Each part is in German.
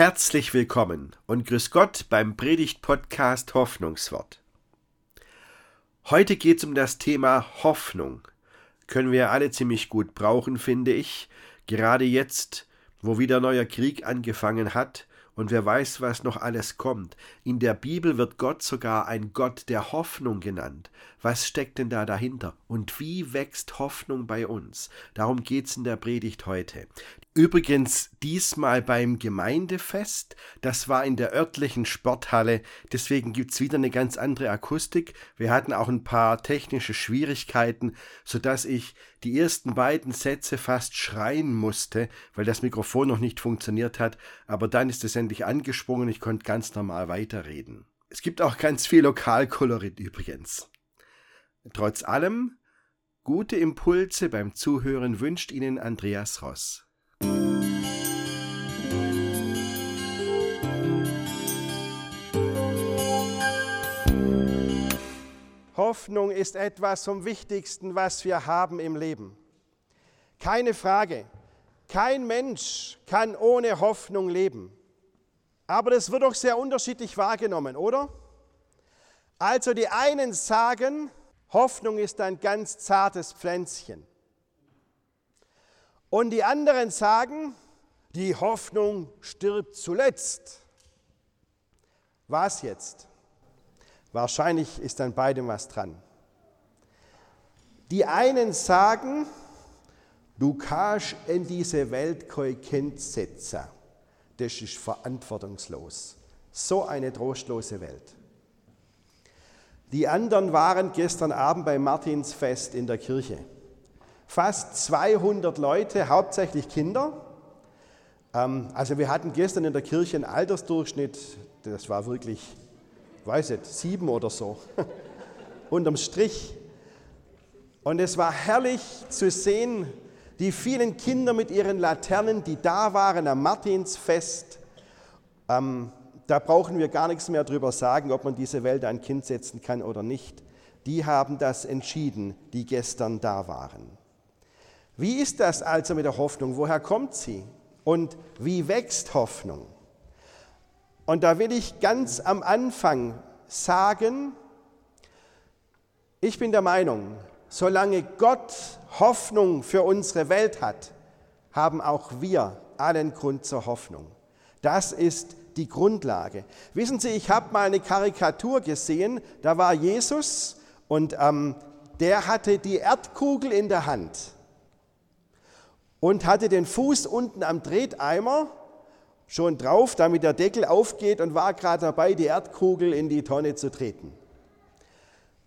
Herzlich willkommen und grüß Gott beim Predigt-Podcast Hoffnungswort. Heute geht es um das Thema Hoffnung. Können wir alle ziemlich gut brauchen, finde ich. Gerade jetzt, wo wieder neuer Krieg angefangen hat und wer weiß, was noch alles kommt. In der Bibel wird Gott sogar ein Gott der Hoffnung genannt. Was steckt denn da dahinter? Und wie wächst Hoffnung bei uns? Darum geht es in der Predigt heute. Übrigens diesmal beim Gemeindefest. Das war in der örtlichen Sporthalle. Deswegen gibt es wieder eine ganz andere Akustik. Wir hatten auch ein paar technische Schwierigkeiten, sodass ich die ersten beiden Sätze fast schreien musste, weil das Mikrofon noch nicht funktioniert hat. Aber dann ist es endlich angesprungen. Ich konnte ganz normal weiterreden. Es gibt auch ganz viel Lokalkolorit übrigens. Trotz allem, gute Impulse beim Zuhören wünscht Ihnen Andreas Ross. Hoffnung ist etwas vom Wichtigsten, was wir haben im Leben. Keine Frage. Kein Mensch kann ohne Hoffnung leben. Aber das wird doch sehr unterschiedlich wahrgenommen, oder? Also die einen sagen, Hoffnung ist ein ganz zartes Pflänzchen. Und die anderen sagen, die Hoffnung stirbt zuletzt. Was jetzt? Wahrscheinlich ist an beidem was dran. Die einen sagen, du kannst in diese Welt kein Kind setzen. Das ist verantwortungslos. So eine trostlose Welt. Die anderen waren gestern Abend beim Martinsfest in der Kirche fast 200 Leute, hauptsächlich Kinder. Ähm, also wir hatten gestern in der Kirche einen Altersdurchschnitt, das war wirklich, weiß nicht, sieben oder so, unterm Strich. Und es war herrlich zu sehen, die vielen Kinder mit ihren Laternen, die da waren am Martinsfest. Ähm, da brauchen wir gar nichts mehr drüber sagen, ob man diese Welt ein Kind setzen kann oder nicht. Die haben das entschieden, die gestern da waren. Wie ist das also mit der Hoffnung? Woher kommt sie? Und wie wächst Hoffnung? Und da will ich ganz am Anfang sagen, ich bin der Meinung, solange Gott Hoffnung für unsere Welt hat, haben auch wir allen Grund zur Hoffnung. Das ist die Grundlage. Wissen Sie, ich habe mal eine Karikatur gesehen, da war Jesus und ähm, der hatte die Erdkugel in der Hand und hatte den Fuß unten am Treteimer schon drauf, damit der Deckel aufgeht und war gerade dabei, die Erdkugel in die Tonne zu treten.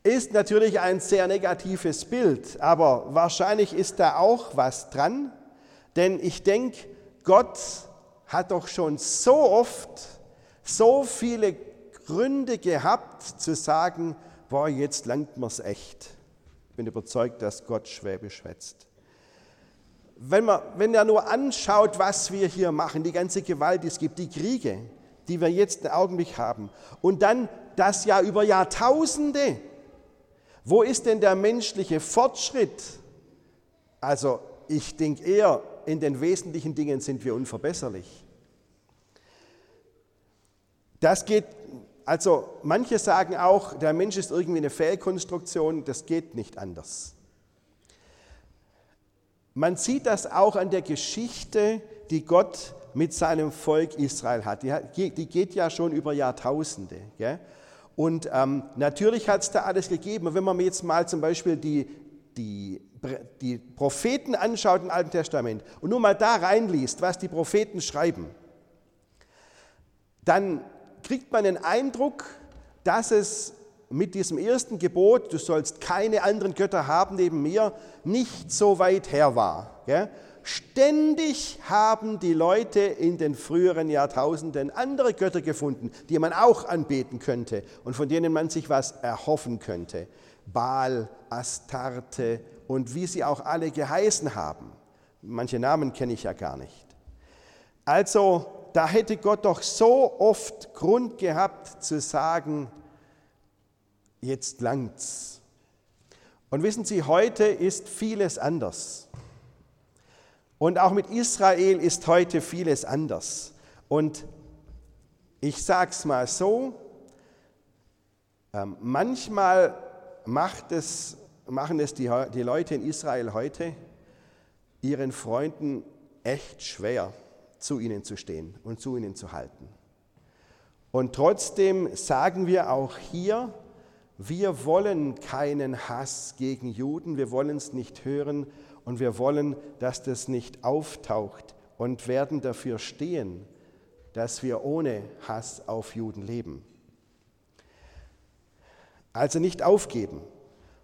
Ist natürlich ein sehr negatives Bild, aber wahrscheinlich ist da auch was dran, denn ich denke, Gott hat doch schon so oft so viele Gründe gehabt zu sagen, boah, jetzt langt mir's echt. Ich bin überzeugt, dass Gott Schwäbisch schwätzt wenn, man, wenn er nur anschaut, was wir hier machen, die ganze Gewalt, die es gibt, die Kriege, die wir jetzt im Augenblick haben, und dann das ja über Jahrtausende, wo ist denn der menschliche Fortschritt? Also ich denke eher, in den wesentlichen Dingen sind wir unverbesserlich. Das geht, also manche sagen auch, der Mensch ist irgendwie eine Fehlkonstruktion, das geht nicht anders. Man sieht das auch an der Geschichte, die Gott mit seinem Volk Israel hat. Die, geht ja schon über Jahrtausende. Gell? Und ähm, natürlich hat es da alles gegeben. Wenn man jetzt mal zum Beispiel die, die, die Propheten anschaut im Alten Testament und nur mal da reinliest, was die Propheten schreiben, dann kriegt man den Eindruck, dass es mit diesem ersten Gebot, du sollst keine anderen Götter haben neben mir, nicht so weit her war. Ständig haben die Leute in den früheren Jahrtausenden andere Götter gefunden, die man auch anbeten könnte und von denen man sich was erhoffen könnte. Baal, Astarte und wie sie auch alle geheißen haben. Manche Namen kenne ich ja gar nicht. Also, da hätte Gott doch so oft Grund gehabt zu sagen, jetzt langt's. Und wissen Sie, heute ist vieles anders. Und auch mit Israel ist heute vieles anders. Und Ich sage es mal so, ähm, manchmal macht es, machen es die, die Leute in Israel heute ihren Freunden echt schwer, zu ihnen zu stehen und zu ihnen zu halten. Und trotzdem sagen wir auch hier, wir wollen keinen Hass gegen Juden, wir wollen es nicht hören und wir wollen, dass das nicht auftaucht und werden dafür stehen, dass wir ohne Hass auf Juden leben. Also nicht aufgeben.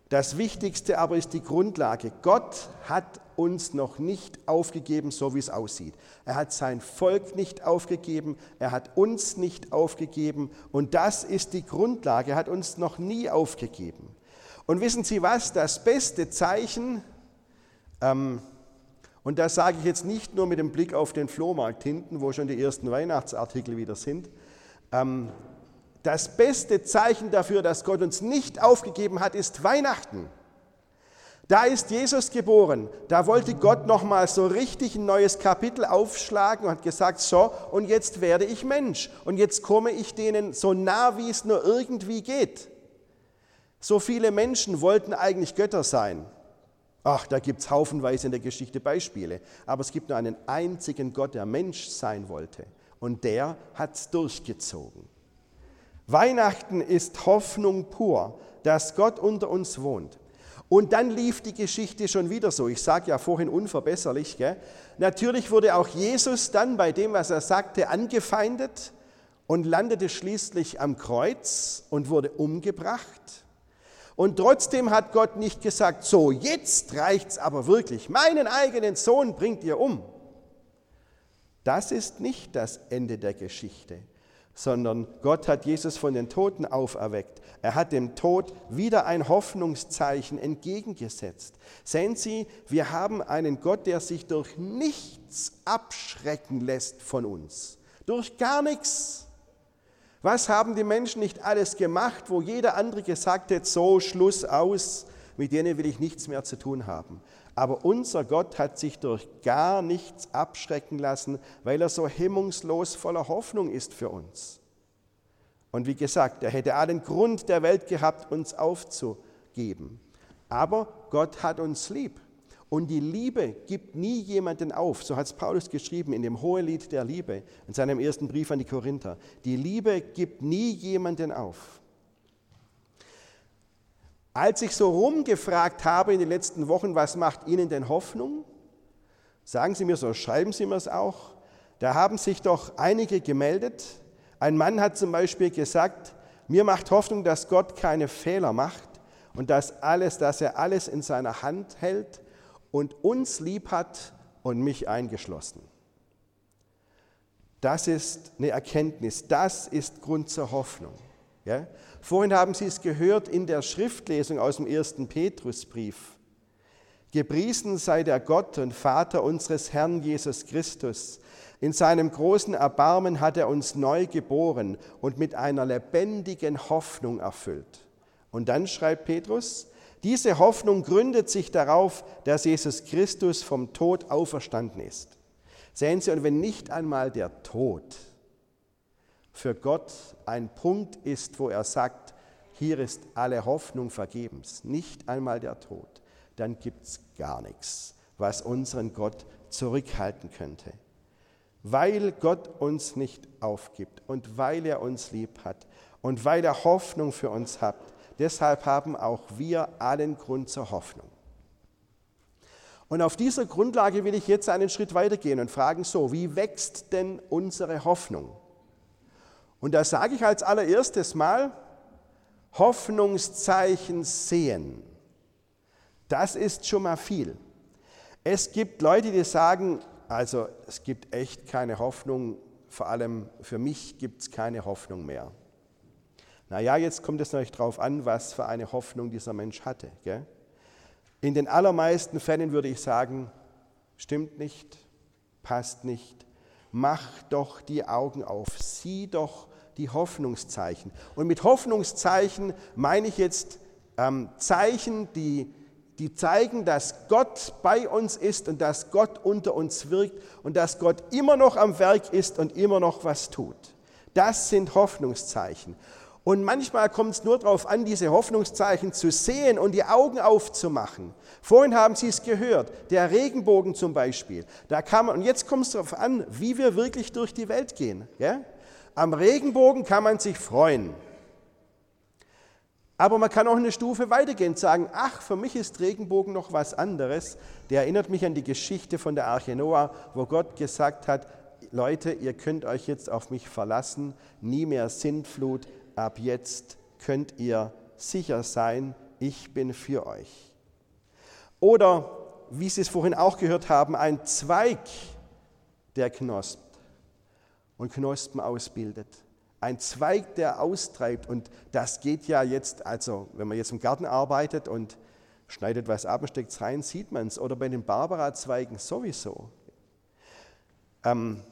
Das Wichtigste aber ist die Grundlage. Gott hat uns noch nicht aufgegeben, so wie es aussieht. Er hat sein Volk nicht aufgegeben, er hat uns nicht aufgegeben und das ist die Grundlage. Er hat uns noch nie aufgegeben. Und wissen Sie was? Das beste Zeichen, ähm, und das sage ich jetzt nicht nur mit dem Blick auf den Flohmarkt hinten, wo schon die ersten Weihnachtsartikel wieder sind, ähm, das beste Zeichen dafür, dass Gott uns nicht aufgegeben hat, ist Weihnachten. Da ist Jesus geboren. Da wollte Gott nochmal so richtig ein neues Kapitel aufschlagen und hat gesagt, so, und jetzt werde ich Mensch. Und jetzt komme ich denen so nah, wie es nur irgendwie geht. So viele Menschen wollten eigentlich Götter sein. Ach, da gibt es haufenweise in der Geschichte Beispiele. Aber es gibt nur einen einzigen Gott, der Mensch sein wollte. Und der hat es durchgezogen. Weihnachten ist Hoffnung pur, dass Gott unter uns wohnt. Und dann lief die Geschichte schon wieder so. Ich sage ja vorhin unverbesserlich. Gell? Natürlich wurde auch Jesus dann bei dem, was er sagte, angefeindet und landete schließlich am Kreuz und wurde umgebracht. Und trotzdem hat Gott nicht gesagt, so jetzt reicht's aber wirklich, meinen eigenen Sohn bringt ihr um. Das ist nicht das Ende der Geschichte sondern Gott hat Jesus von den Toten auferweckt. Er hat dem Tod wieder ein Hoffnungszeichen entgegengesetzt. Sehen Sie, wir haben einen Gott, der sich durch nichts abschrecken lässt von uns. Durch gar nichts. Was haben die Menschen nicht alles gemacht, wo jeder andere gesagt hat, so Schluss aus, mit denen will ich nichts mehr zu tun haben. Aber unser Gott hat sich durch gar nichts abschrecken lassen, weil er so hemmungslos voller Hoffnung ist für uns. Und wie gesagt, er hätte allen Grund der Welt gehabt, uns aufzugeben. Aber Gott hat uns lieb. Und die Liebe gibt nie jemanden auf. So hat es Paulus geschrieben in dem Hohelied der Liebe, in seinem ersten Brief an die Korinther. Die Liebe gibt nie jemanden auf. Als ich so rumgefragt habe in den letzten Wochen, was macht Ihnen denn Hoffnung? Sagen Sie mir so, schreiben Sie mir es auch. Da haben sich doch einige gemeldet. Ein Mann hat zum Beispiel gesagt, mir macht Hoffnung, dass Gott keine Fehler macht und dass alles, dass er alles in seiner Hand hält und uns lieb hat und mich eingeschlossen. Das ist eine Erkenntnis, das ist Grund zur Hoffnung. Ja? Vorhin haben Sie es gehört in der Schriftlesung aus dem ersten Petrusbrief. Gepriesen sei der Gott und Vater unseres Herrn Jesus Christus. In seinem großen Erbarmen hat er uns neu geboren und mit einer lebendigen Hoffnung erfüllt. Und dann schreibt Petrus, diese Hoffnung gründet sich darauf, dass Jesus Christus vom Tod auferstanden ist. Sehen Sie, und wenn nicht einmal der Tod für Gott ein Punkt ist, wo er sagt, hier ist alle Hoffnung vergebens, nicht einmal der Tod, dann gibt es gar nichts, was unseren Gott zurückhalten könnte. Weil Gott uns nicht aufgibt und weil er uns lieb hat und weil er Hoffnung für uns hat, deshalb haben auch wir allen Grund zur Hoffnung. Und auf dieser Grundlage will ich jetzt einen Schritt weitergehen und fragen so, wie wächst denn unsere Hoffnung? Und da sage ich als allererstes mal, Hoffnungszeichen sehen. Das ist schon mal viel. Es gibt Leute, die sagen, also es gibt echt keine Hoffnung, vor allem für mich gibt es keine Hoffnung mehr. Naja, jetzt kommt es natürlich darauf an, was für eine Hoffnung dieser Mensch hatte. Gell? In den allermeisten Fällen würde ich sagen, stimmt nicht, passt nicht, mach doch die Augen auf, sieh doch die Hoffnungszeichen. Und mit Hoffnungszeichen meine ich jetzt ähm, Zeichen, die, die zeigen, dass Gott bei uns ist und dass Gott unter uns wirkt und dass Gott immer noch am Werk ist und immer noch was tut. Das sind Hoffnungszeichen. Und manchmal kommt es nur darauf an, diese Hoffnungszeichen zu sehen und die Augen aufzumachen. Vorhin haben Sie es gehört, der Regenbogen zum Beispiel. Da kann man, und jetzt kommt es darauf an, wie wir wirklich durch die Welt gehen. Ja? Am Regenbogen kann man sich freuen. Aber man kann auch eine Stufe weitergehen und sagen, ach, für mich ist Regenbogen noch was anderes. Der erinnert mich an die Geschichte von der Arche Noah, wo Gott gesagt hat, Leute, ihr könnt euch jetzt auf mich verlassen, nie mehr Sintflut, ab jetzt könnt ihr sicher sein, ich bin für euch. Oder, wie Sie es vorhin auch gehört haben, ein Zweig, der knospt und Knospen ausbildet ein Zweig, der austreibt. Und das geht ja jetzt, also wenn man jetzt im Garten arbeitet und schneidet was ab und steckt es rein, sieht man es. Oder bei den Barbara-Zweigen sowieso. Ähm,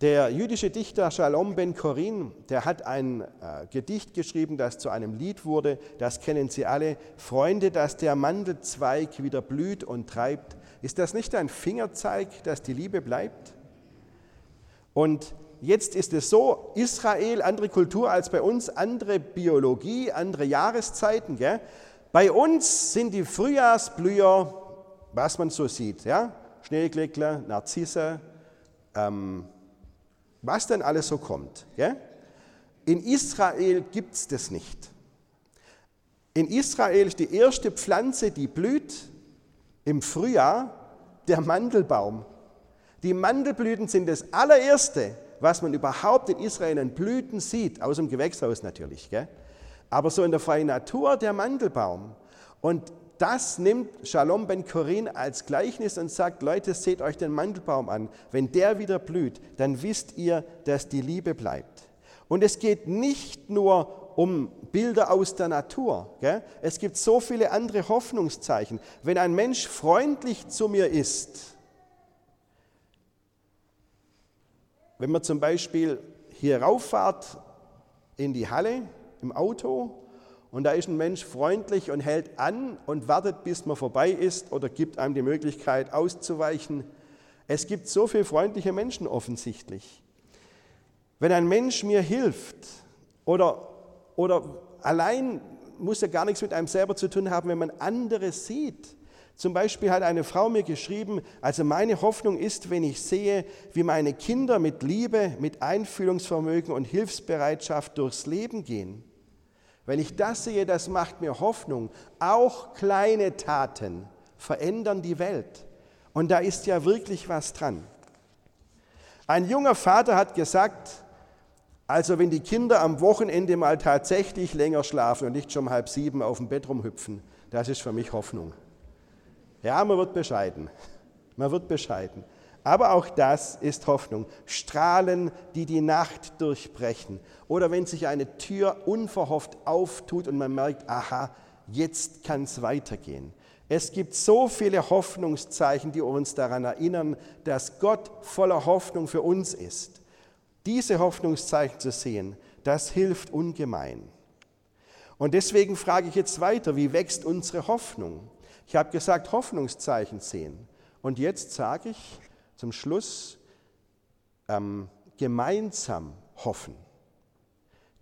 der jüdische Dichter Shalom ben Korin, der hat ein äh, Gedicht geschrieben, das zu einem Lied wurde. Das kennen Sie alle. Freunde, dass der Mandelzweig wieder blüht und treibt. Ist das nicht ein Fingerzeig, dass die Liebe bleibt? Und Jetzt ist es so, Israel, andere Kultur als bei uns, andere Biologie, andere Jahreszeiten. Gell? Bei uns sind die Frühjahrsblüher, was man so sieht, ja? Schneegleckler, Narzisse, ähm, was dann alles so kommt. Gell? In Israel gibt es das nicht. In Israel ist die erste Pflanze, die blüht im Frühjahr, der Mandelbaum. Die Mandelblüten sind das allererste, was man überhaupt in Israel an Blüten sieht, aus dem Gewächshaus natürlich, gell? aber so in der freien Natur der Mandelbaum. Und das nimmt Shalom ben Korin als Gleichnis und sagt, Leute, seht euch den Mandelbaum an. Wenn der wieder blüht, dann wisst ihr, dass die Liebe bleibt. Und es geht nicht nur um Bilder aus der Natur. Gell? Es gibt so viele andere Hoffnungszeichen. Wenn ein Mensch freundlich zu mir ist, Wenn man zum Beispiel hier rauffahrt in die Halle im Auto und da ist ein Mensch freundlich und hält an und wartet, bis man vorbei ist oder gibt einem die Möglichkeit auszuweichen. Es gibt so viele freundliche Menschen offensichtlich. Wenn ein Mensch mir hilft oder, oder allein muss er gar nichts mit einem selber zu tun haben, wenn man andere sieht, zum Beispiel hat eine Frau mir geschrieben, also meine Hoffnung ist, wenn ich sehe, wie meine Kinder mit Liebe, mit Einfühlungsvermögen und Hilfsbereitschaft durchs Leben gehen. Wenn ich das sehe, das macht mir Hoffnung. Auch kleine Taten verändern die Welt. Und da ist ja wirklich was dran. Ein junger Vater hat gesagt, also wenn die Kinder am Wochenende mal tatsächlich länger schlafen und nicht schon um halb sieben auf dem Bett rumhüpfen, das ist für mich Hoffnung. Ja, man wird bescheiden. Man wird bescheiden. Aber auch das ist Hoffnung. Strahlen, die die Nacht durchbrechen. Oder wenn sich eine Tür unverhofft auftut und man merkt, aha, jetzt kann es weitergehen. Es gibt so viele Hoffnungszeichen, die uns daran erinnern, dass Gott voller Hoffnung für uns ist. Diese Hoffnungszeichen zu sehen, das hilft ungemein. Und deswegen frage ich jetzt weiter, wie wächst unsere Hoffnung? Ich habe gesagt, Hoffnungszeichen sehen. Und jetzt sage ich zum Schluss, ähm, gemeinsam hoffen.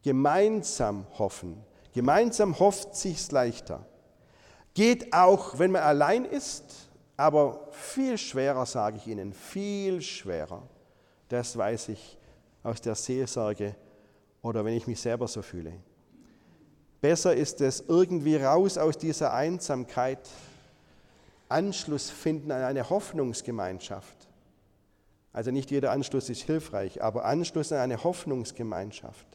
Gemeinsam hoffen. Gemeinsam hofft sich's leichter. Geht auch, wenn man allein ist, aber viel schwerer, sage ich Ihnen, viel schwerer. Das weiß ich aus der Seelsorge oder wenn ich mich selber so fühle. Besser ist es irgendwie raus aus dieser Einsamkeit Anschluss finden an eine Hoffnungsgemeinschaft. Also nicht jeder Anschluss ist hilfreich, aber Anschluss an eine Hoffnungsgemeinschaft.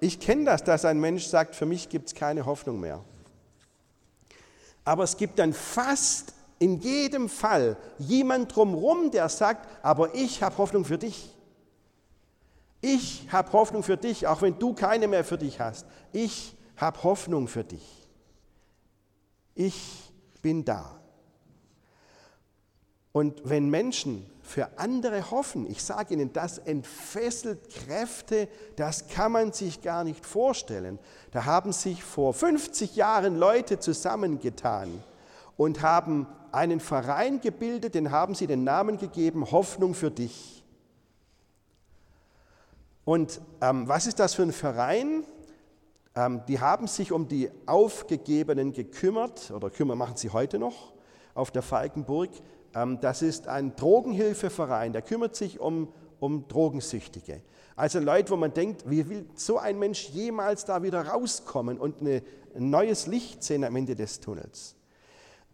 Ich kenne das, dass ein Mensch sagt, für mich gibt es keine Hoffnung mehr. Aber es gibt dann fast in jedem Fall jemand drumherum, der sagt, aber ich habe Hoffnung für dich. Ich habe Hoffnung für dich, auch wenn du keine mehr für dich hast. Ich habe Hoffnung für dich. Ich bin da. Und wenn Menschen für andere hoffen, ich sage Ihnen, das entfesselt Kräfte, das kann man sich gar nicht vorstellen. Da haben sich vor 50 Jahren Leute zusammengetan und haben einen Verein gebildet, den haben sie den Namen gegeben, Hoffnung für dich. Und ähm, was ist das für ein Verein? Ähm, die haben sich um die Aufgegebenen gekümmert, oder kümmern machen sie heute noch auf der Falkenburg. Ähm, das ist ein Drogenhilfeverein, der kümmert sich um, um Drogensüchtige. Also Leute, wo man denkt, wie will so ein Mensch jemals da wieder rauskommen und eine, ein neues Licht sehen am Ende des Tunnels?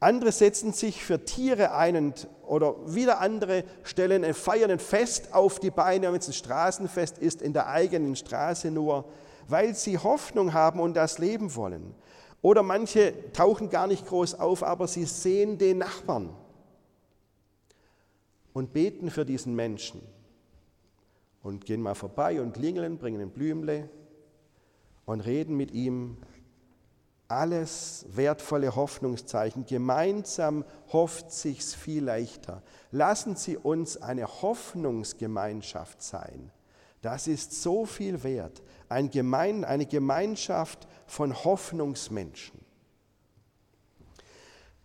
Andere setzen sich für Tiere ein und, oder wieder andere stellen ein feiern ein Fest auf die Beine, wenn es ein Straßenfest ist, in der eigenen Straße nur, weil sie Hoffnung haben und das leben wollen. Oder manche tauchen gar nicht groß auf, aber sie sehen den Nachbarn und beten für diesen Menschen und gehen mal vorbei und klingeln, bringen ein Blümle und reden mit ihm alles wertvolle Hoffnungszeichen. Gemeinsam hofft sich's viel leichter. Lassen Sie uns eine Hoffnungsgemeinschaft sein. Das ist so viel wert. Eine Gemeinschaft von Hoffnungsmenschen.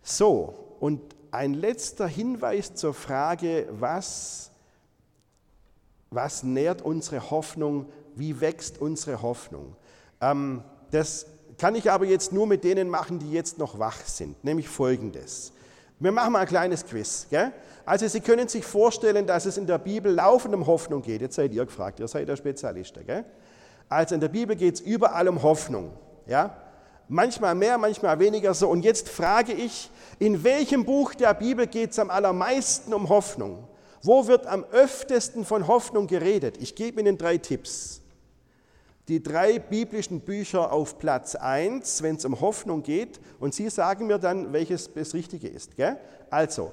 So, und ein letzter Hinweis zur Frage, was, was nährt unsere Hoffnung, wie wächst unsere Hoffnung. Ähm, das kann ich aber jetzt nur mit denen machen, die jetzt noch wach sind, nämlich folgendes. Wir machen mal ein kleines Quiz. Gell? Also Sie können sich vorstellen, dass es in der Bibel laufend um Hoffnung geht. Jetzt seid ihr gefragt, ihr seid der Spezialist. Gell? Also in der Bibel geht es überall um Hoffnung. Ja? Manchmal mehr, manchmal weniger so. Und jetzt frage ich, in welchem Buch der Bibel geht es am allermeisten um Hoffnung? Wo wird am öftesten von Hoffnung geredet? Ich gebe Ihnen drei Tipps die drei biblischen Bücher auf Platz 1, wenn es um Hoffnung geht. Und Sie sagen mir dann, welches das Richtige ist. Gell? Also,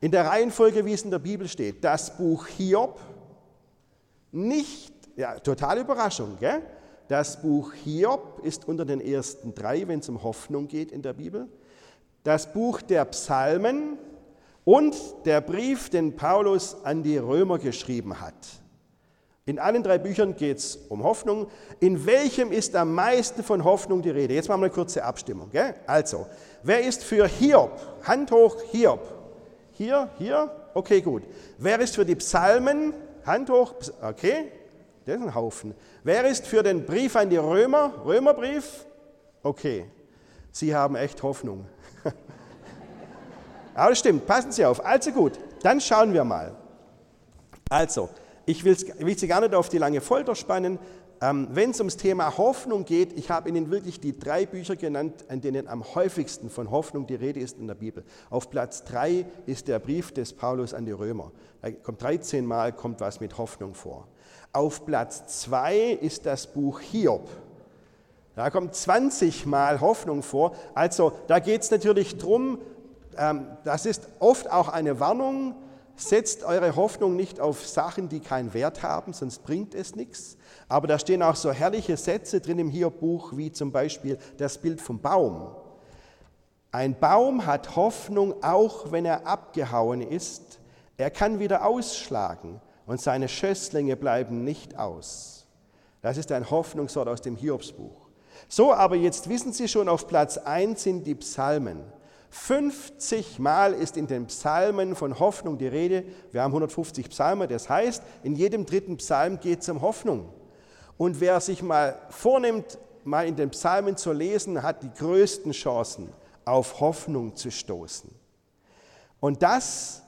in der Reihenfolge, wie es in der Bibel steht, das Buch Hiob, nicht, ja, totale Überraschung, gell? Das Buch Hiob ist unter den ersten drei, wenn es um Hoffnung geht in der Bibel. Das Buch der Psalmen und der Brief, den Paulus an die Römer geschrieben hat. In allen drei Büchern geht es um Hoffnung. In welchem ist am meisten von Hoffnung die Rede? Jetzt machen wir eine kurze Abstimmung. Gell? Also, wer ist für Hiob? Hand hoch, Hiob. Hier, hier? Okay, gut. Wer ist für die Psalmen? Hand hoch, okay. Das ist ein Haufen. Wer ist für den Brief an die Römer? Römerbrief? Okay. Sie haben echt Hoffnung. Aber das stimmt, passen Sie auf. Also gut, dann schauen wir mal. Also, ich will, Sie gar nicht auf die lange Folter spannen. Ähm, Wenn es ums Thema Hoffnung geht, ich habe Ihnen wirklich die drei Bücher genannt, an denen am häufigsten von Hoffnung die Rede ist in der Bibel. Auf Platz drei ist der Brief des Paulus an die Römer. Da kommt 13 Mal kommt was mit Hoffnung vor. Auf Platz zwei ist das Buch Hiob. Da kommt 20 Mal Hoffnung vor. Also da geht es natürlich darum, ähm, das ist oft auch eine Warnung, Setzt eure Hoffnung nicht auf Sachen, die keinen Wert haben, sonst bringt es nichts. Aber da stehen auch so herrliche Sätze drin im Hiob-Buch, wie zum Beispiel das Bild vom Baum. Ein Baum hat Hoffnung, auch wenn er abgehauen ist. Er kann wieder ausschlagen und seine Schösslinge bleiben nicht aus. Das ist ein Hoffnungswort aus dem Hiobsbuch. So, aber jetzt wissen Sie schon, auf Platz 1 sind die Psalmen. 50 Mal ist in den Psalmen von Hoffnung die Rede. Wir haben 150 Psalmen, das heißt, in jedem dritten Psalm geht es um Hoffnung. Und wer sich mal vornimmt, mal in den Psalmen zu lesen, hat die größten Chancen, auf Hoffnung zu stoßen. Und das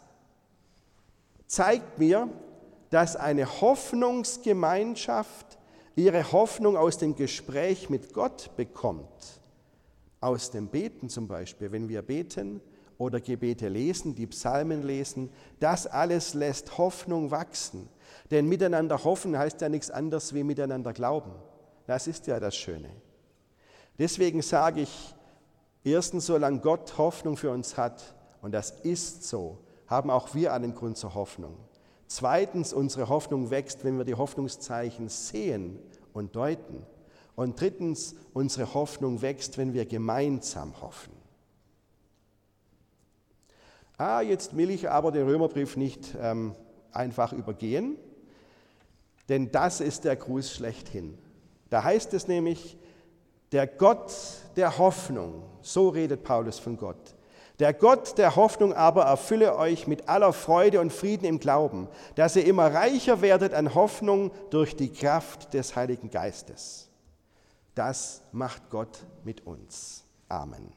zeigt mir, dass eine Hoffnungsgemeinschaft ihre Hoffnung aus dem Gespräch mit Gott bekommt aus dem Beten zum Beispiel, wenn wir beten oder Gebete lesen, die Psalmen lesen, das alles lässt Hoffnung wachsen. Denn miteinander hoffen heißt ja nichts anderes wie miteinander glauben. Das ist ja das Schöne. Deswegen sage ich, erstens, solange Gott Hoffnung für uns hat, und das ist so, haben auch wir einen Grund zur Hoffnung. Zweitens, unsere Hoffnung wächst, wenn wir die Hoffnungszeichen sehen und deuten. Und drittens, unsere Hoffnung wächst, wenn wir gemeinsam hoffen. Ah, jetzt will ich aber den Römerbrief nicht ähm, einfach übergehen, denn das ist der Gruß schlechthin. Da heißt es nämlich, der Gott der Hoffnung, so redet Paulus von Gott, Der Gott der Hoffnung aber erfülle euch mit aller Freude und Frieden im Glauben, dass ihr immer reicher werdet an Hoffnung durch die Kraft des Heiligen Geistes. Das macht Gott mit uns. Amen.